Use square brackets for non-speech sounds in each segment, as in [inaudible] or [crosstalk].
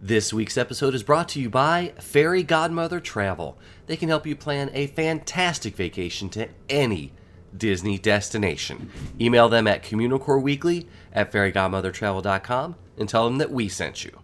This week's episode is brought to you by Fairy Godmother Travel. They can help you plan a fantastic vacation to any Disney destination. Email them at communicoreweekly at fairygodmothertravel.com and tell them that we sent you.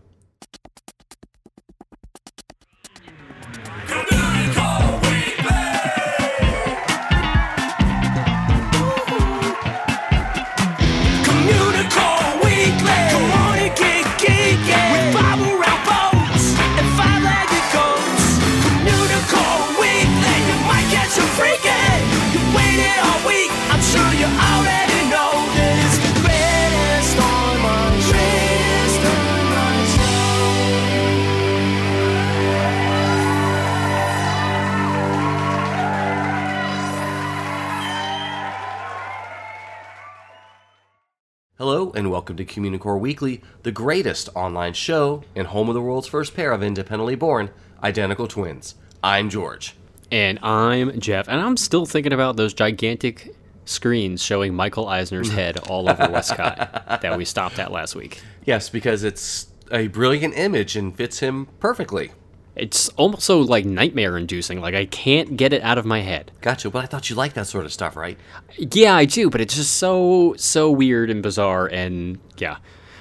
Hello, and welcome to Communicore Weekly, the greatest online show and home of the world's first pair of independently born identical twins. I'm George. And I'm Jeff, and I'm still thinking about those gigantic screens showing Michael Eisner's [laughs] head all over WESTCot that we stopped at last week. Yes, because it's a brilliant image and fits him perfectly. It's also like nightmare inducing. Like I can't get it out of my head. Gotcha, but I thought you liked that sort of stuff, right? Yeah, I do, but it's just so so weird and bizarre and yeah.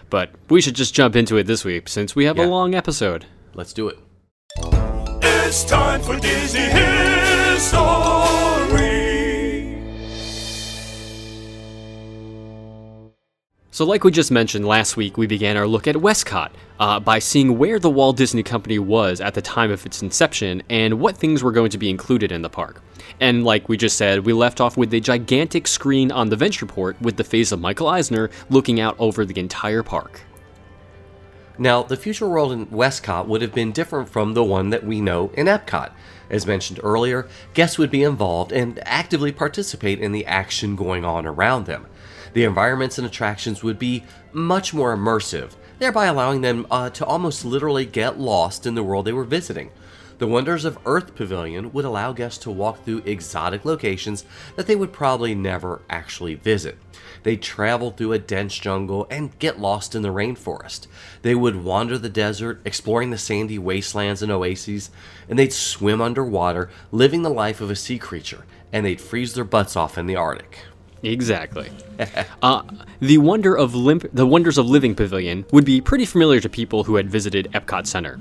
But we should just jump into it this week since we have Yeah. a long episode. Let's do it. It's time for Disney History. So, like we just mentioned last week, we began our look at WESTCot uh, by seeing where the Walt Disney Company was at the time of its inception and what things were going to be included in the park. And like we just said, we left off with a gigantic screen on the Ventureport with the face of Michael Eisner looking out over the entire park. Now, the future world in WESTCot would have been different from the one that we know in Epcot. As mentioned earlier, guests would be involved and actively participate in the action going on around them. The environments and attractions would be much more immersive, thereby allowing them uh, to almost literally get lost in the world they were visiting. The Wonders of Earth Pavilion would allow guests to walk through exotic locations that they would probably never actually visit. They'd travel through a dense jungle and get lost in the rainforest. They would wander the desert, exploring the sandy wastelands and oases, and they'd swim underwater, living the life of a sea creature, and they'd freeze their butts off in the Arctic. Exactly. [laughs] uh, the wonder of limp, the wonders of living pavilion would be pretty familiar to people who had visited Epcot Center.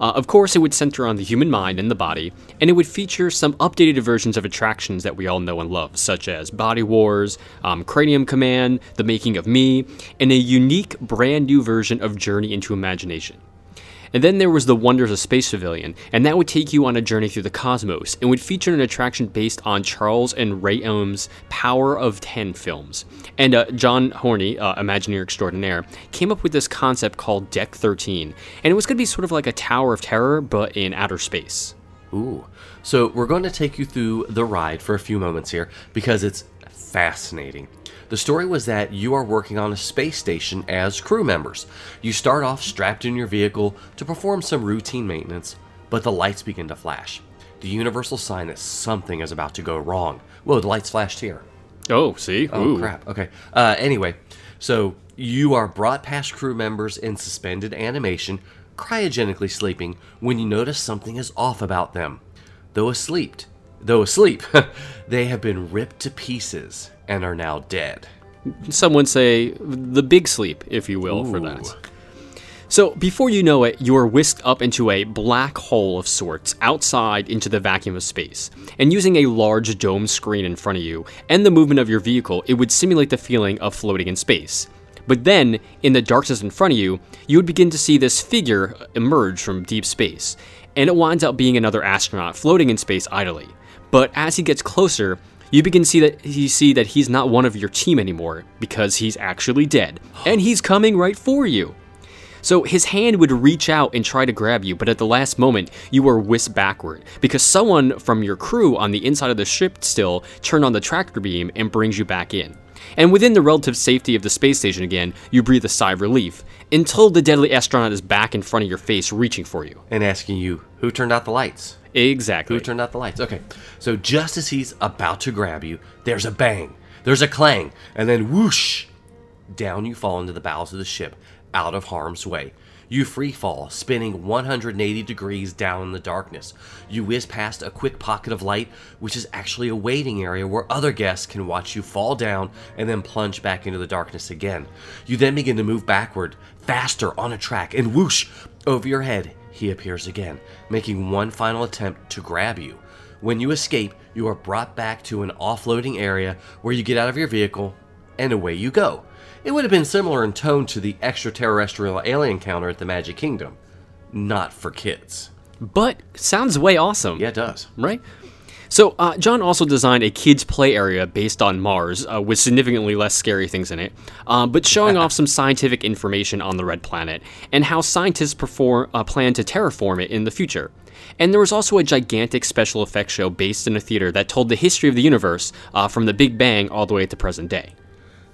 Uh, of course, it would center on the human mind and the body, and it would feature some updated versions of attractions that we all know and love, such as Body Wars, um, Cranium Command, The Making of Me, and a unique brand new version of Journey into Imagination. And then there was the Wonders of Space Pavilion, and that would take you on a journey through the cosmos and would feature an attraction based on Charles and Ray Eames' Power of Ten films. And uh, John Horney, uh, Imagineer extraordinaire, came up with this concept called Deck 13, and it was going to be sort of like a Tower of Terror, but in outer space. Ooh. So we're going to take you through the ride for a few moments here because it's fascinating. The story was that you are working on a space station as crew members. You start off strapped in your vehicle to perform some routine maintenance, but the lights begin to flash. The universal sign that something is about to go wrong. Whoa, the lights flashed here. Oh, see? Oh Ooh. crap. Okay. Uh, anyway, so you are brought past crew members in suspended animation, cryogenically sleeping, when you notice something is off about them. Though asleep, though asleep, [laughs] they have been ripped to pieces and are now dead. Some would say the big sleep, if you will, for that. So, before you know it, you are whisked up into a black hole of sorts outside into the vacuum of space. And using a large dome screen in front of you and the movement of your vehicle, it would simulate the feeling of floating in space. But then, in the darkness in front of you, you would begin to see this figure emerge from deep space. And it winds up being another astronaut floating in space idly. But as he gets closer, you begin to see that you see that he's not one of your team anymore because he's actually dead, and he's coming right for you. So his hand would reach out and try to grab you, but at the last moment, you were whisked backward because someone from your crew on the inside of the ship still turned on the tractor beam and brings you back in. And within the relative safety of the space station again, you breathe a sigh of relief until the deadly astronaut is back in front of your face reaching for you. And asking you, who turned out the lights? Exactly. Who turned out the lights? Okay. So just as he's about to grab you, there's a bang, there's a clang, and then whoosh, down you fall into the bowels of the ship, out of harm's way. You free fall, spinning 180 degrees down in the darkness. You whiz past a quick pocket of light, which is actually a waiting area where other guests can watch you fall down and then plunge back into the darkness again. You then begin to move backward, faster on a track, and whoosh, over your head, he appears again, making one final attempt to grab you. When you escape, you are brought back to an offloading area where you get out of your vehicle and away you go. It would have been similar in tone to the extraterrestrial alien encounter at the Magic Kingdom. Not for kids. But sounds way awesome. Yeah, it does. Right? So, uh, John also designed a kids' play area based on Mars, uh, with significantly less scary things in it, uh, but showing [laughs] off some scientific information on the red planet and how scientists perform, uh, plan to terraform it in the future. And there was also a gigantic special effects show based in a theater that told the history of the universe uh, from the Big Bang all the way to present day.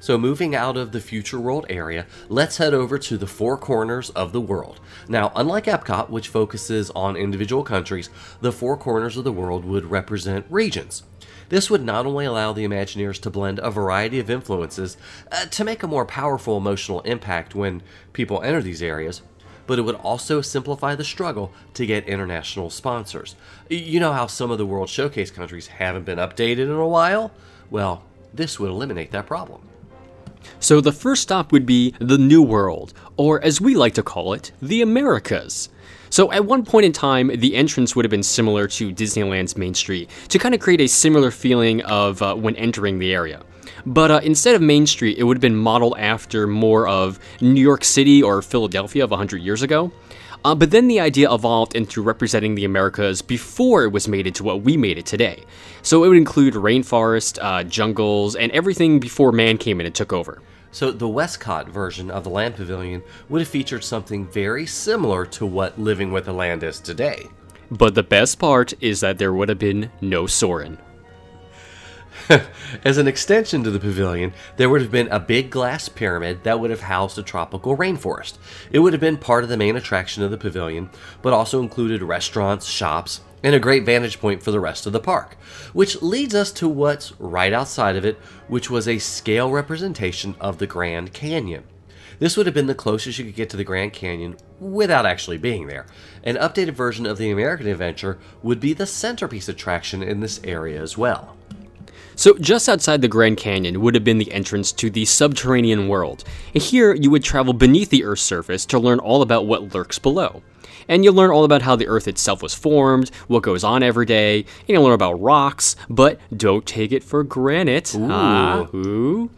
So, moving out of the Future World area, let's head over to the four corners of the world. Now, unlike Epcot, which focuses on individual countries, the four corners of the world would represent regions. This would not only allow the Imagineers to blend a variety of influences uh, to make a more powerful emotional impact when people enter these areas, but it would also simplify the struggle to get international sponsors. You know how some of the World Showcase countries haven't been updated in a while? Well, this would eliminate that problem. So the first stop would be the New World, or as we like to call it, the Americas. So at one point in time, the entrance would have been similar to Disneyland's Main Street to kind of create a similar feeling of uh, when entering the area. But uh, instead of Main Street, it would have been modeled after more of New York City or Philadelphia of 100 years ago. Uh, but then the idea evolved into representing the Americas before it was made into what we made it today. So it would include rainforest, uh, jungles, and everything before man came in and took over. So, the WESTCot version of the Land Pavilion would have featured something very similar to what Living with the Land is today. But the best part is that there would have been no Soarin'. [laughs] As an extension to the pavilion, there would have been a big glass pyramid that would have housed a tropical rainforest. It would have been part of the main attraction of the pavilion, but also included restaurants, shops, and a great vantage point for the rest of the park. Which leads us to what's right outside of it, which was a scale representation of the Grand Canyon. This would have been the closest you could get to the Grand Canyon without actually being there. An updated version of the American Adventure would be the centerpiece attraction in this area as well. So, just outside the Grand Canyon would have been the entrance to the subterranean world. And here, you would travel beneath the Earth's surface to learn all about what lurks below. And you'll learn all about how the Earth itself was formed, what goes on every day, and you'll learn about rocks, but don't take it for granted. Ooh. Ah, ooh.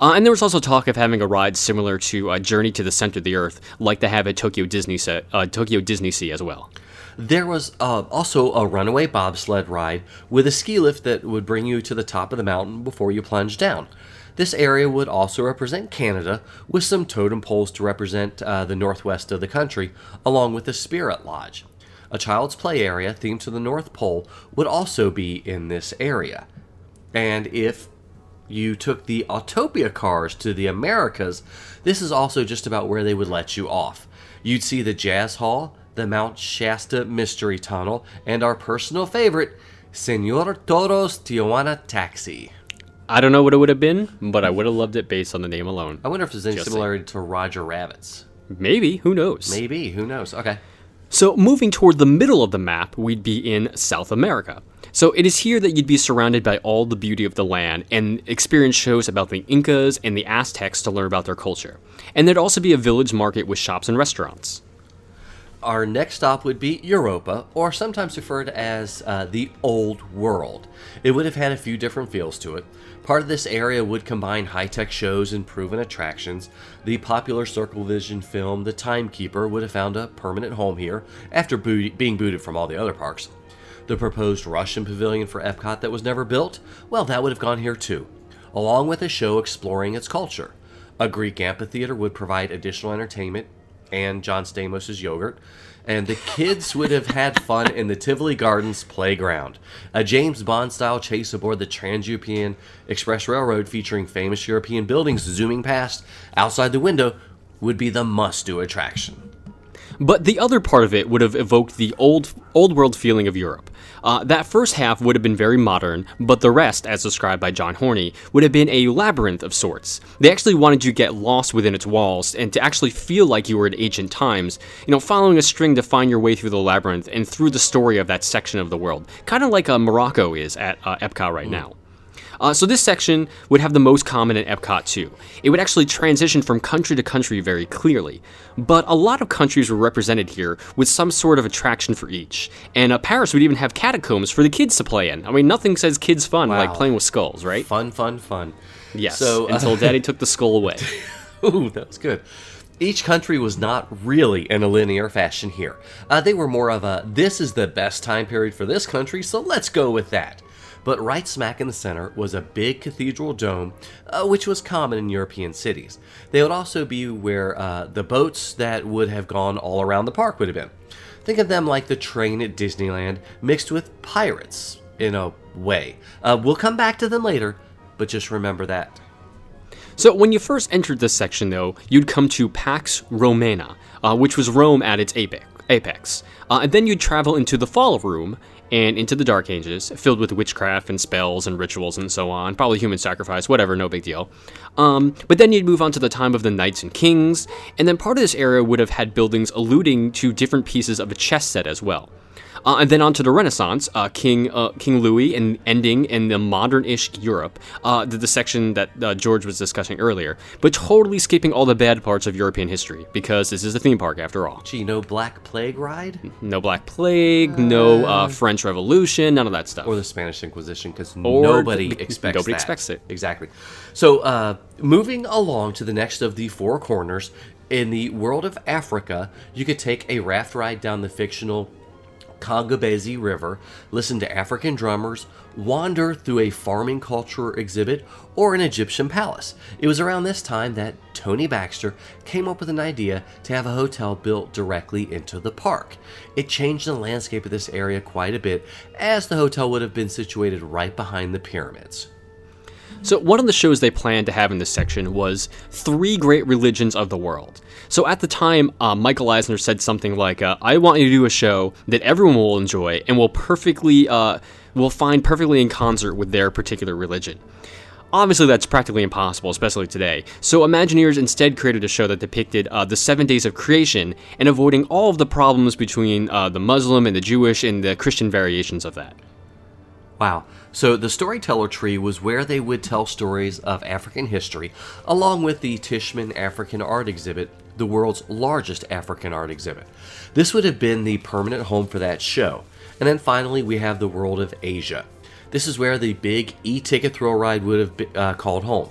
Uh, and there was also talk of having a ride similar to a Journey to the Center of the Earth, like they have at Tokyo Disney, Sea, uh, Tokyo Disney Sea as well. There was uh, also a runaway bobsled ride with a ski lift that would bring you to the top of the mountain before you plunge down. This area would also represent Canada, with some totem poles to represent uh, the northwest of the country, along with the Spirit Lodge. A child's play area themed to the North Pole would also be in this area. And if you took the Autopia cars to the Americas, this is also just about where they would let you off. You'd see the Jazz Hall, the Mount Shasta Mystery Tunnel, and our personal favorite, Senor Toro's Tijuana Taxi. I don't know what it would have been, but I would have loved it based on the name alone. I wonder if there's any Just similarity to Roger Rabbit's. Maybe, who knows? Maybe, who knows? Okay. So, moving toward the middle of the map, we'd be in South America. So, it is here that you'd be surrounded by all the beauty of the land and experience shows about the Incas and the Aztecs to learn about their culture. And there'd also be a village market with shops and restaurants. Our next stop would be Europa, or sometimes referred as uh, the Old World. It would have had a few different feels to it. Part of this area would combine high tech shows and proven attractions. The popular Circle Vision film The Timekeeper would have found a permanent home here after being booted from all the other parks. The proposed Russian pavilion for Epcot that was never built, well, that would have gone here too, along with a show exploring its culture. A Greek amphitheater would provide additional entertainment and John Stamos' yogurt. And the kids would have had fun in the Tivoli Gardens playground. A James Bond style chase aboard the Trans European Express Railroad featuring famous European buildings zooming past outside the window would be the must do attraction. But the other part of it would have evoked the old old world feeling of Europe. Uh, that first half would have been very modern, but the rest, as described by John Horney, would have been a labyrinth of sorts. They actually wanted you to get lost within its walls and to actually feel like you were in ancient times, you know, following a string to find your way through the labyrinth and through the story of that section of the world. Kind of like uh, Morocco is at uh, Epcot right now. Uh, so this section would have the most common in Epcot too. It would actually transition from country to country very clearly, but a lot of countries were represented here with some sort of attraction for each. And uh, Paris would even have catacombs for the kids to play in. I mean, nothing says kids fun like playing with skulls, right? Fun, fun, fun. Yes. So, uh, until Daddy took the skull away. [laughs] Ooh, that was good. Each country was not really in a linear fashion here. Uh, they were more of a this is the best time period for this country, so let's go with that. But right smack in the center was a big cathedral dome, uh, which was common in European cities. They would also be where uh, the boats that would have gone all around the park would have been. Think of them like the train at Disneyland mixed with pirates, in a way. Uh, we'll come back to them later, but just remember that. So when you first entered this section, though, you'd come to Pax Romana, uh, which was Rome at its apex. Uh, and then you'd travel into the Fall Room and into the Dark Ages, filled with witchcraft and spells and rituals and so on. Probably human sacrifice, whatever, no big deal. Um, but then you'd move on to the time of the Knights and Kings, and then part of this area would have had buildings alluding to different pieces of a chess set as well. Uh, and then on to the Renaissance, uh, King uh, King Louis, and ending in the modern-ish Europe, uh, the, the section that uh, George was discussing earlier, but totally skipping all the bad parts of European history because this is a theme park after all. Gee, no Black Plague ride? No Black Plague, no uh, French Revolution, none of that stuff. or the Spanish Inquisition because nobody the- expects nobody that. expects it. exactly. So, uh, moving along to the next of the four corners in the world of Africa, you could take a raft ride down the fictional Kongobezi River, listen to African drummers, wander through a farming culture exhibit, or an Egyptian palace. It was around this time that Tony Baxter came up with an idea to have a hotel built directly into the park. It changed the landscape of this area quite a bit, as the hotel would have been situated right behind the pyramids. So, one of the shows they planned to have in this section was Three Great Religions of the World. So, at the time, uh, Michael Eisner said something like, uh, I want you to do a show that everyone will enjoy and will perfectly, uh, will find perfectly in concert with their particular religion. Obviously, that's practically impossible, especially today. So, Imagineers instead created a show that depicted uh, the seven days of creation and avoiding all of the problems between uh, the Muslim and the Jewish and the Christian variations of that. Wow. So the storyteller tree was where they would tell stories of African history, along with the Tishman African Art Exhibit, the world's largest African art exhibit. This would have been the permanent home for that show. And then finally, we have the world of Asia. This is where the big e-ticket thrill ride would have been, uh, called home.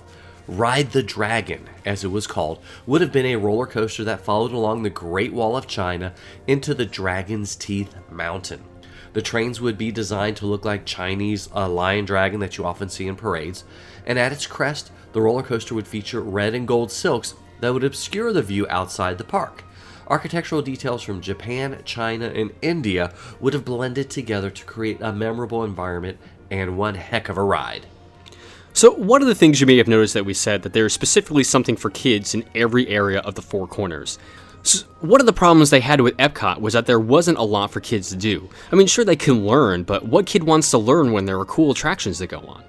Ride the Dragon, as it was called, would have been a roller coaster that followed along the Great Wall of China into the Dragon's Teeth Mountain. The trains would be designed to look like Chinese uh, lion dragon that you often see in parades, and at its crest, the roller coaster would feature red and gold silks that would obscure the view outside the park. Architectural details from Japan, China, and India would have blended together to create a memorable environment and one heck of a ride. So, one of the things you may have noticed that we said that there is specifically something for kids in every area of the Four Corners. S one of the problems they had with Epcot was that there wasn't a lot for kids to do. I mean, sure, they can learn, but what kid wants to learn when there are cool attractions that go on?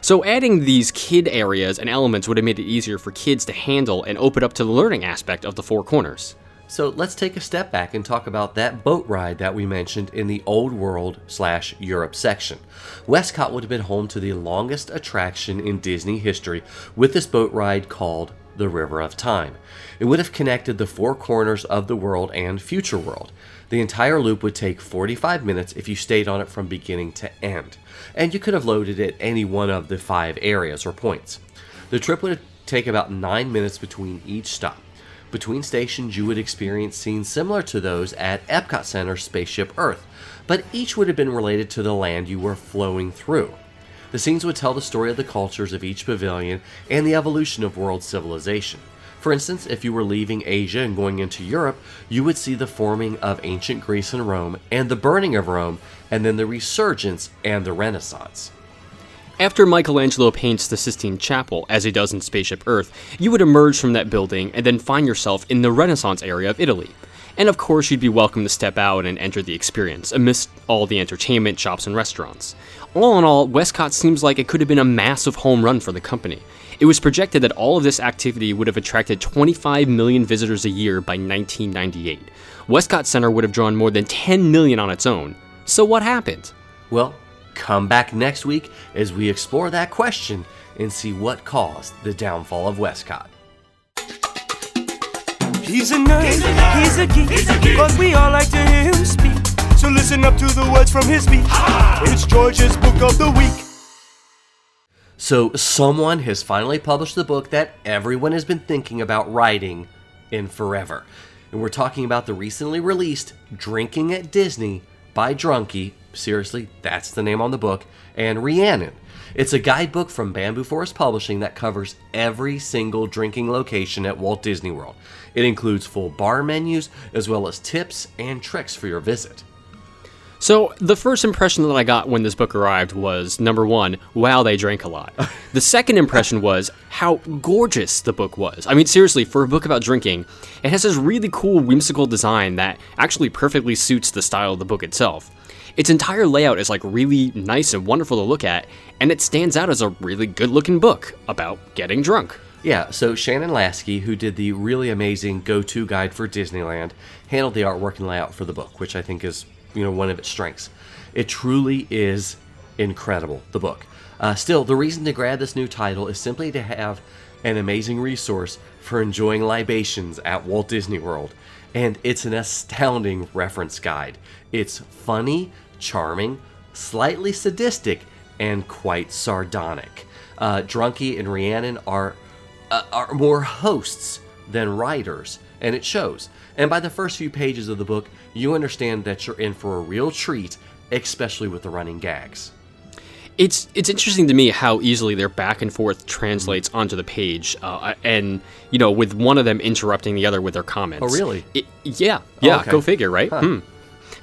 So, adding these kid areas and elements would have made it easier for kids to handle and open up to the learning aspect of the Four Corners. So let's take a step back and talk about that boat ride that we mentioned in the Old World slash Europe section. WESTCot would have been home to the longest attraction in Disney history with this boat ride called the River of Time. It would have connected the four corners of the world and future world. The entire loop would take 45 minutes if you stayed on it from beginning to end, and you could have loaded at any one of the five areas or points. The trip would take about 9 minutes between each stop. Between stations, you would experience scenes similar to those at Epcot Center's Spaceship Earth, but each would have been related to the land you were flowing through. The scenes would tell the story of the cultures of each pavilion and the evolution of world civilization. For instance, if you were leaving Asia and going into Europe, you would see the forming of ancient Greece and Rome, and the burning of Rome, and then the resurgence and the Renaissance. After Michelangelo paints the Sistine Chapel, as he does in Spaceship Earth, you would emerge from that building and then find yourself in the Renaissance area of Italy. And of course, you'd be welcome to step out and enter the experience amidst all the entertainment, shops, and restaurants. All in all, WESTCot seems like it could have been a massive home run for the company. It was projected that all of this activity would have attracted 25 million visitors a year by 1998. WESTCot Center would have drawn more than 10 million on its own. So what happened? Well, come back next week as we explore that question and see what caused the downfall of WESTCot. He's a nerd, he's a, geek, but we all like to hear him speak. So listen up to the words from his speech. It's George's Book of the Week. So, someone has finally published the book that everyone has been thinking about writing in forever. And we're talking about the recently released Drinking at Disney by Drunky. Seriously, that's the name on the book. And Rhiannon. It's a guidebook from Bamboo Forest Publishing that covers every single drinking location at Walt Disney World. It includes full bar menus as well as tips and tricks for your visit. So, the first impression that I got when this book arrived was number one, wow, they drank a lot. [laughs] the second impression was how gorgeous the book was. I mean, seriously, for a book about drinking, it has this really cool, whimsical design that actually perfectly suits the style of the book itself. Its entire layout is like really nice and wonderful to look at, and it stands out as a really good looking book about getting drunk. Yeah, so Shannon Lasky, who did the really amazing go to guide for Disneyland, handled the artwork and layout for the book, which I think is, you know, one of its strengths. It truly is incredible, the book. Uh, still, the reason to grab this new title is simply to have an amazing resource for enjoying libations at Walt Disney World. And it's an astounding reference guide. It's funny, charming, slightly sadistic, and quite sardonic. Uh, Drunky and Rhiannon are uh, are more hosts than writers, and it shows. And by the first few pages of the book, you understand that you're in for a real treat, especially with the running gags. It's it's interesting to me how easily their back and forth translates onto the page, uh, and you know, with one of them interrupting the other with their comments. Oh, really? It- yeah, yeah. okay. Go figure, right? Hmm.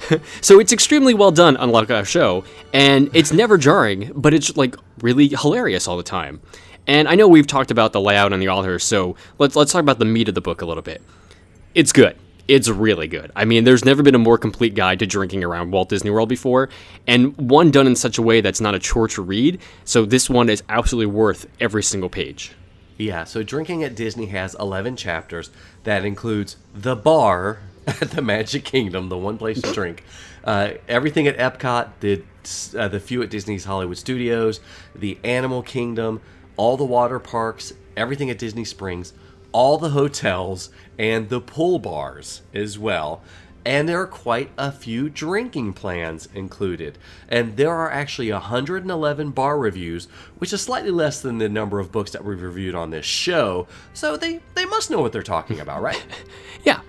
[laughs] so it's extremely well done, unlike our show, and it's never jarring, but it's like really hilarious all the time. And I know we've talked about the layout and the author, so let's let's talk about the meat of the book a little bit. It's good. It's really good. I mean, there's never been a more complete guide to drinking around Walt Disney World before, and one done in such a way that's not a chore to read. So this one is absolutely worth every single page. Yeah, so Drinking at Disney has 11 chapters. That includes the bar at [laughs] the Magic Kingdom, the one place to drink. Uh, everything at Epcot, the, uh, the few at Disney's Hollywood Studios, the Animal Kingdom, all the water parks, everything at Disney Springs, all the hotels, and the pool bars as well. And there are quite a few drinking plans included. And there are actually 111 bar reviews, which is slightly less than the number of books that we've reviewed on this show. So they, they must know what they're talking about, right? [laughs] Yeah.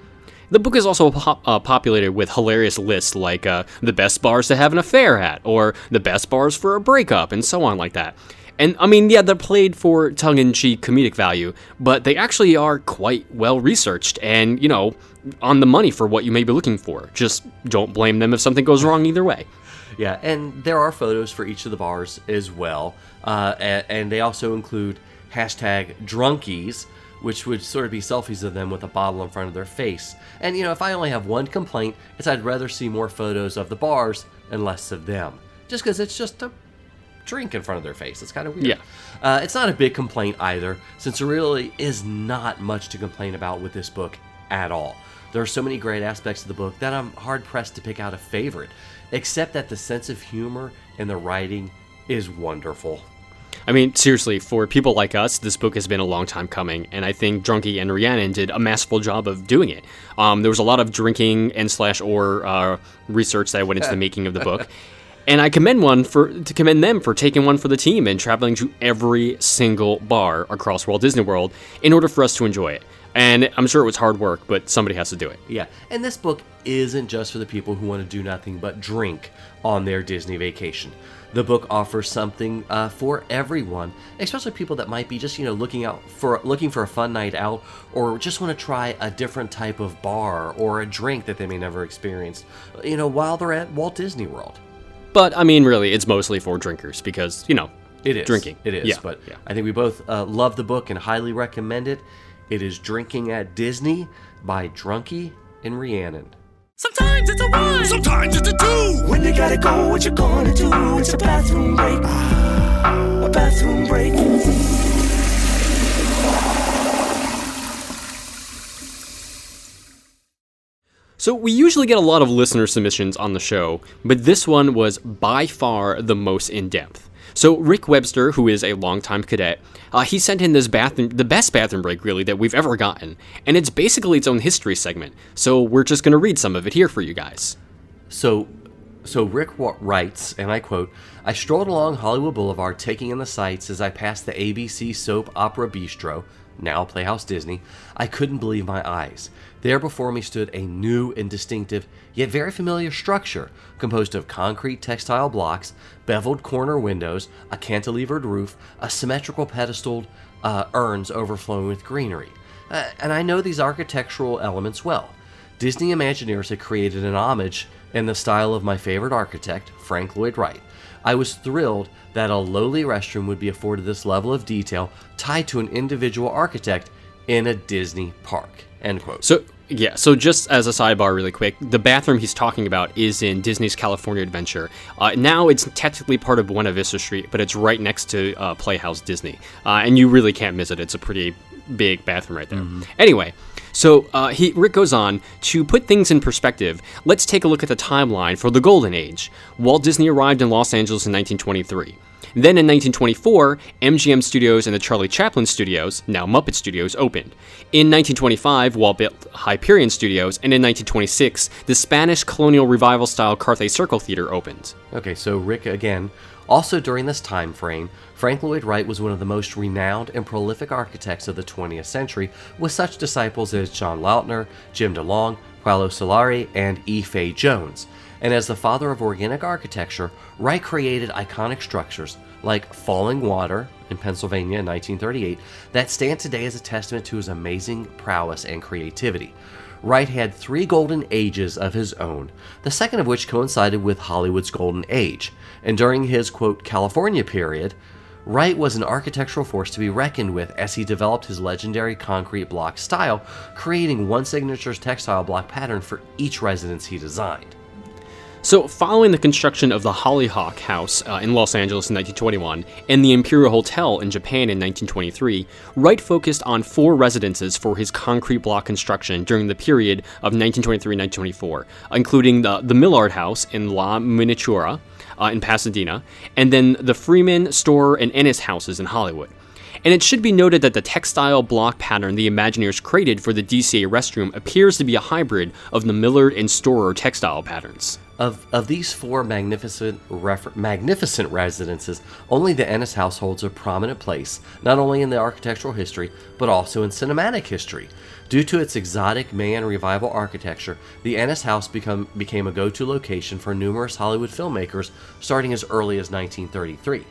The book is also pop- uh, populated with hilarious lists like uh, the best bars to have an affair at, or the best bars for a breakup, and so on like that. And I mean, yeah, they're played for tongue in cheek comedic value, but they actually are quite well researched and, you know, on the money for what you may be looking for. Just don't blame them if something goes wrong either way. Yeah, and there are photos for each of the bars as well. Uh, and, and they also include hashtag drunkies, which would sort of be selfies of them with a bottle in front of their face. And, you know, if I only have one complaint, it's I'd rather see more photos of the bars and less of them. Just because it's just a drink in front of their face. It's kind of weird. Yeah. Uh, it's not a big complaint either, since there really is not much to complain about with this book at all. There are so many great aspects of the book that I'm hard pressed to pick out a favorite, except that the sense of humor and the writing is wonderful. I mean, seriously, for people like us, this book has been a long time coming, and I think Drunky and Rhiannon did a masterful job of doing it. Um, there was a lot of drinking and slash or uh, research that went into the [laughs] making of the book, and I commend one for to commend them for taking one for the team and traveling to every single bar across Walt Disney World in order for us to enjoy it. And I'm sure it was hard work, but somebody has to do it. Yeah, and this book isn't just for the people who want to do nothing but drink on their Disney vacation. The book offers something uh, for everyone, especially people that might be just you know looking out for looking for a fun night out, or just want to try a different type of bar or a drink that they may never experienced, you know, while they're at Walt Disney World. But I mean, really, it's mostly for drinkers because you know It is drinking. It is, Yeah, but yeah. I think we both uh, love the book and highly recommend it. It is Drinking at Disney by Drunky and Rhiannon. Sometimes it's a one, sometimes it's a two. When you gotta go, what you gonna do? It's a bathroom break. A bathroom break. So, we usually get a lot of listener submissions on the show, but this one was by far the most in depth. So, Rick Webster, who is a longtime cadet, uh, he sent in this bathroom, the best bathroom break really that we've ever gotten, and it's basically its own history segment. So, we're just going to read some of it here for you guys. So, so Rick writes, and I quote: "I strolled along Hollywood Boulevard, taking in the sights as I passed the ABC soap opera bistro, now Playhouse Disney. I couldn't believe my eyes. There before me stood a new and distinctive, yet very familiar structure, composed of concrete textile blocks, beveled corner windows, a cantilevered roof, a symmetrical pedestaled uh, urns overflowing with greenery. Uh, and I know these architectural elements well." Disney Imagineers had created an homage in the style of my favorite architect, Frank Lloyd Wright. I was thrilled that a lowly restroom would be afforded this level of detail tied to an individual architect in a Disney park. End quote. So, yeah, so just as a sidebar, really quick, the bathroom he's talking about is in Disney's California Adventure. Uh, now it's technically part of Buena Vista Street, but it's right next to uh, Playhouse Disney. Uh, and you really can't miss it. It's a pretty big bathroom right there. Anyway, so uh, he Rick goes on to put things in perspective. Let's take a look at the timeline for the Golden Age. Walt Disney arrived in Los Angeles in 1923. Then in 1924, MGM Studios and the Charlie Chaplin Studios, now Muppet Studios, opened. In 1925, Walt built Hyperion Studios, and in 1926, the Spanish colonial revival style Carthay Circle Theater opened. Okay, so Rick again. Also during this time frame, Frank Lloyd Wright was one of the most renowned and prolific architects of the 20th century, with such disciples as John Lautner, Jim DeLong, Paolo Soleri, and E. Fay Jones. And as the father of organic architecture, Wright created iconic structures like Falling Water in Pennsylvania in 1938 that stand today as a testament to his amazing prowess and creativity. Wright had three golden ages of his own, the second of which coincided with Hollywood's golden age. And during his, quote, California period, Wright was an architectural force to be reckoned with as he developed his legendary concrete block style, creating one signature textile block pattern for each residence he designed. So, following the construction of the Hollyhock House uh, in Los Angeles in 1921 and the Imperial Hotel in Japan in 1923, Wright focused on four residences for his concrete block construction during the period of 1923-1924, including the, the Millard House in La Miniatura uh, in Pasadena, and then the Freeman, Storer, and Ennis houses in Hollywood. And it should be noted that the textile block pattern the Imagineers created for the DCA restroom appears to be a hybrid of the Millard and Storer textile patterns. Of, of these four magnificent magnificent residences, only the Ennis house holds a prominent place, not only in the architectural history, but also in cinematic history. Due to its exotic Mayan revival architecture, the Ennis house become, became a go-to location for numerous Hollywood filmmakers starting as early as 1933.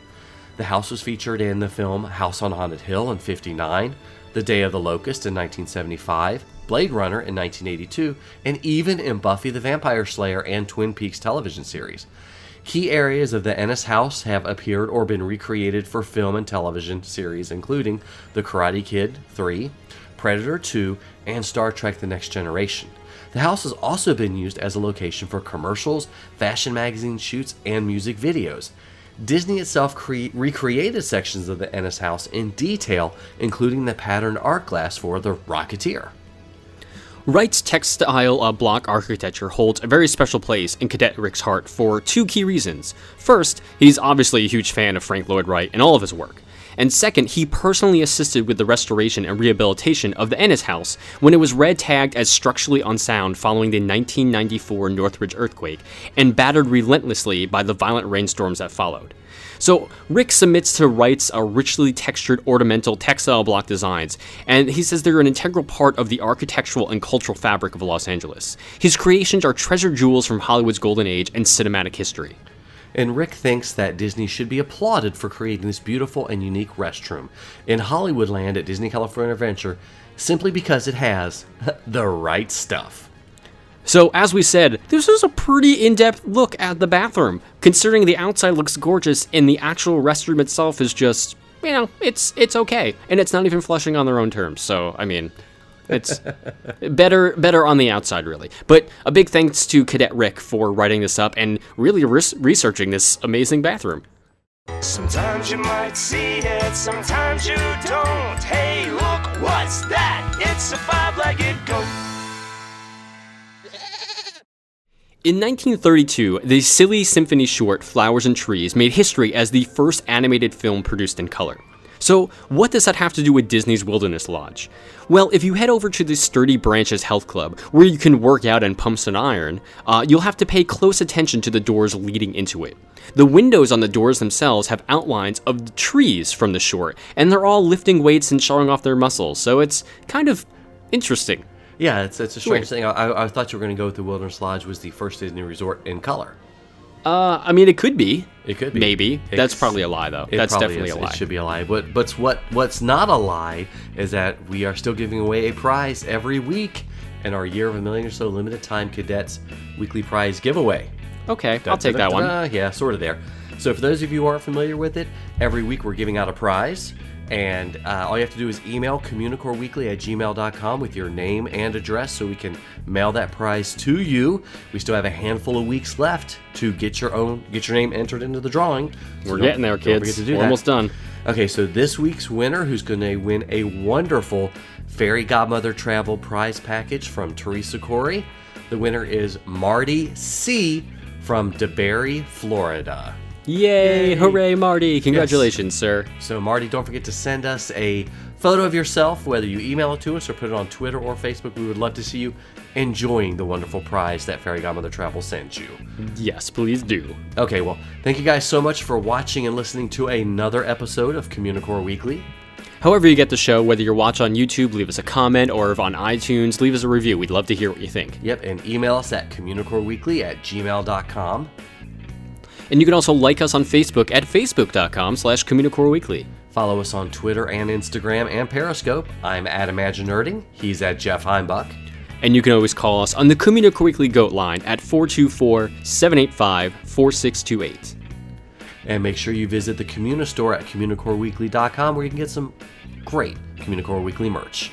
The house was featured in the film House on Haunted Hill in 59, The Day of the Locust in 1975, Blade Runner in 1982, and even in Buffy the Vampire Slayer and Twin Peaks television series. Key areas of the Ennis House have appeared or been recreated for film and television series, including The Karate Kid 3, Predator 2, and Star Trek The Next Generation. The house has also been used as a location for commercials, fashion magazine shoots, and music videos. Disney itself cre- recreated sections of the Ennis House in detail, including the patterned art glass for the Rocketeer. Wright's textile uh, block architecture holds a very special place in Cadet Rick's heart for two key reasons. First, he's obviously a huge fan of Frank Lloyd Wright and all of his work. And second, he personally assisted with the restoration and rehabilitation of the Ennis House when it was red tagged as structurally unsound following the 1994 Northridge earthquake and battered relentlessly by the violent rainstorms that followed. So Rick submits to Wright's uh, richly textured ornamental textile block designs, and he says they're an integral part of the architectural and cultural fabric of Los Angeles. His creations are treasure jewels from Hollywood's golden age and cinematic history. And Rick thinks that Disney should be applauded for creating this beautiful and unique restroom in Hollywoodland at Disney California Adventure simply because it has [laughs] the right stuff. So, as we said, this is a pretty in depth look at the bathroom, considering the outside looks gorgeous and the actual restroom itself is just, you know, it's it's okay. And it's not even flushing on their own terms. So, I mean, it's better better on the outside, really. But a big thanks to Cadet Rick for writing this up and really res- researching this amazing bathroom. Sometimes you might see it, sometimes you don't. Hey, look, what's that? It's a five-legged goat. In 1932, the silly symphony short Flowers and Trees made history as the first animated film produced in color. So, what does that have to do with Disney's Wilderness Lodge? Well, if you head over to the Sturdy Branches Health Club, where you can work out and pump some iron, uh, you'll have to pay close attention to the doors leading into it. The windows on the doors themselves have outlines of the trees from the short, and they're all lifting weights and showing off their muscles, so it's kind of interesting. Yeah, it's, it's a strange Weird. thing. I, I thought you were going to go with the Wilderness Lodge was the first Disney resort in color. Uh, I mean, it could be. It could be. Maybe. That's probably a lie, though. That's definitely is. a lie. It should be a lie. But but what what's not a lie is that we are still giving away a prize every week in our Year of a Million or So limited time cadets weekly prize giveaway. Okay, I'll take that one. Da-da-da-da. Yeah, sort of there. So for those of you who aren't familiar with it, every week we're giving out a prize. And uh, all you have to do is email communicoreweekly at gmail.com with your name and address so we can mail that prize to you. We still have a handful of weeks left to get your own get your name entered into the drawing. So We're getting there, kids. We're that. almost done. Okay, so this week's winner, who's going to win a wonderful Fairy Godmother Travel prize package from Teresa Corey, the winner is Marty C. from DeBary, Florida. Yay! Hooray, Marty! Congratulations, sir. So, Marty, don't forget to send us a photo of yourself, whether you email it to us or put it on Twitter or Facebook. We would love to see you enjoying the wonderful prize that Fairy Godmother Travel sent you. Yes, please do. Okay, well, thank you guys so much for watching and listening to another episode of Communicore Weekly. However, you get the show, whether you're watching on YouTube, leave us a comment, or if on iTunes, leave us a review. We'd love to hear what you think. Yep, and email us at communicoreweekly at gmail.com. And you can also like us on Facebook at facebook.com slash communicoreweekly. Follow us on Twitter and Instagram and Periscope. I'm at Imagine Nerding. He's at Jeff Heimbuck. And you can always call us on the Communicore Weekly Goat line at 424-785-4628. And make sure you visit the Communa store at communicoreweekly.com where you can get some great Communicore Weekly merch.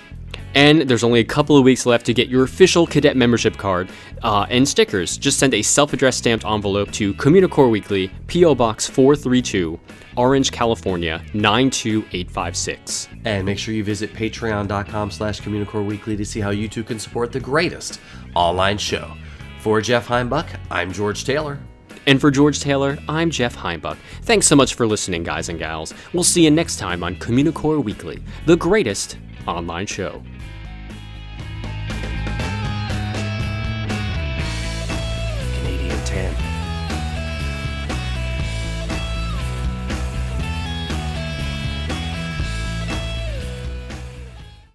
And there's only a couple of weeks left to get your official cadet membership card uh, and stickers. Just send a self-addressed stamped envelope to Communicore Weekly, P.O. Box 432, Orange, California 92856. And make sure you visit patreon.com slash communicoreweekly to see how you too can support the greatest online show. For Jeff Heimbuck, I'm George Taylor. And for George Taylor, I'm Jeff Heimbuck. Thanks so much for listening, guys and gals. We'll see you next time on Communicore Weekly, the greatest online show.